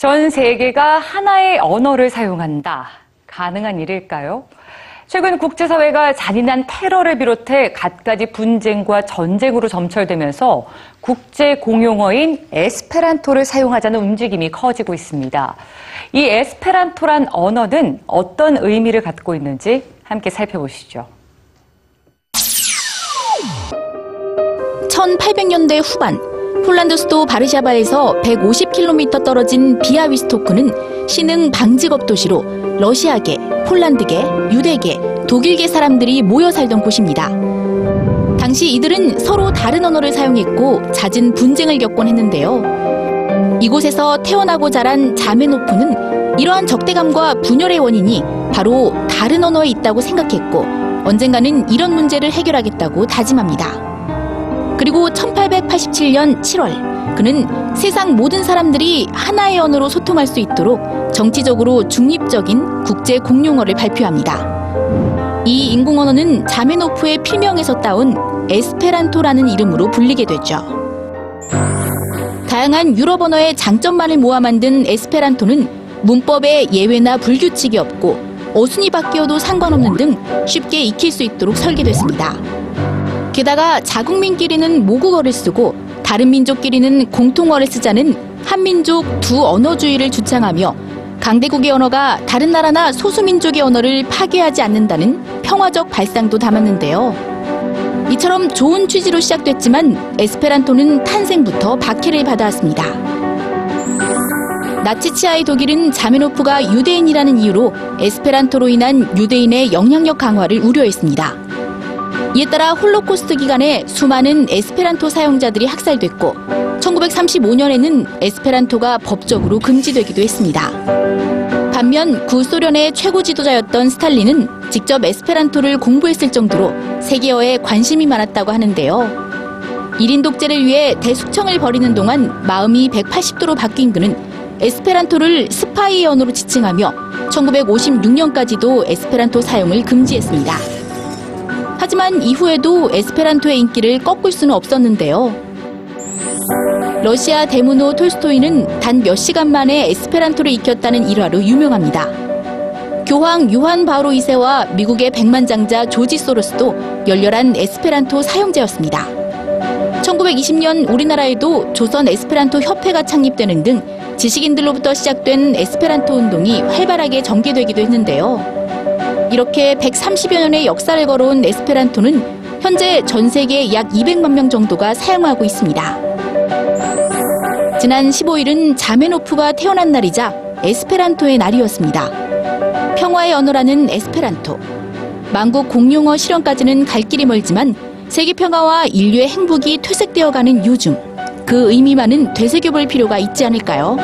전 세계가 하나의 언어를 사용한다. 가능한 일일까요? 최근 국제사회가 잔인한 테러를 비롯해 갖가지 분쟁과 전쟁으로 점철되면서 국제 공용어인 에스페란토를 사용하자는 움직임이 커지고 있습니다. 이 에스페란토란 언어는 어떤 의미를 갖고 있는지 함께 살펴보시죠. 1800년대 후반 폴란드 수도 바르샤바에서 150km 떨어진 비아위스토크는 신흥 방직업 도시로 러시아계, 폴란드계, 유대계, 독일계 사람들이 모여 살던 곳입니다. 당시 이들은 서로 다른 언어를 사용했고 잦은 분쟁을 겪곤 했는데요. 이곳에서 태어나고 자란 자메노프는 이러한 적대감과 분열의 원인이 바로 다른 언어에 있다고 생각했고 언젠가는 이런 문제를 해결하겠다고 다짐합니다. 그리고 1887년 7월 그는 세상 모든 사람들이 하나의 언어로 소통할 수 있도록 정치적으로 중립적인 국제 공용어를 발표합니다. 이 인공 언어는 자메노프의 필명에서 따온 에스페란토라는 이름으로 불리게 되죠. 다양한 유럽 언어의 장점만을 모아 만든 에스페란토는 문법에 예외나 불규칙이 없고 어순이 바뀌어도 상관없는 등 쉽게 익힐 수 있도록 설계됐습니다. 게다가 자국민끼리는 모국어를 쓰고 다른 민족끼리는 공통어를 쓰자는 한민족 두 언어주의를 주창하며 강대국의 언어가 다른 나라나 소수민족의 언어를 파괴하지 않는다는 평화적 발상도 담았는데요. 이처럼 좋은 취지로 시작됐지만 에스페란토는 탄생부터 박해를 받아왔습니다. 나치치아의 독일은 자메노프가 유대인이라는 이유로 에스페란토로 인한 유대인의 영향력 강화를 우려했습니다. 이에 따라 홀로코스트 기간에 수많은 에스페란토 사용자들이 학살됐고 1935년에는 에스페란토가 법적으로 금지되기도 했습니다. 반면 구소련의 최고 지도자였던 스탈린은 직접 에스페란토를 공부했을 정도로 세계어에 관심이 많았다고 하는데요. 1인 독재를 위해 대숙청을 벌이는 동안 마음이 180도로 바뀐 그는 에스페란토를 스파이 언어로 지칭하며 1956년까지도 에스페란토 사용을 금지했습니다. 하지만 이후에도 에스페란토의 인기를 꺾을 수는 없었는데요. 러시아 대문호 톨스토이는 단 몇 시간 만에 에스페란토를 익혔다는 일화로 유명합니다. 교황 요한 바오로 2세와 미국의 백만장자 조지 소로스도 열렬한 에스페란토 사용자였습니다. 1920년 우리나라에도 조선 에스페란토 협회가 창립되는 등 지식인들로부터 시작된 에스페란토 운동이 활발하게 전개되기도 했는데요. 이렇게 130여 년의 역사를 걸어온 에스페란토는 현재 전 세계 약 200만 명 정도가 사용하고 있습니다. 지난 15일은 자메노프가 태어난 날이자 에스페란토의 날이었습니다. 평화의 언어라는 에스페란토. 만국 공용어 실현까지는 갈 길이 멀지만 세계 평화와 인류의 행복이 퇴색되어가는 요즘 그 의미만은 되새겨볼 필요가 있지 않을까요?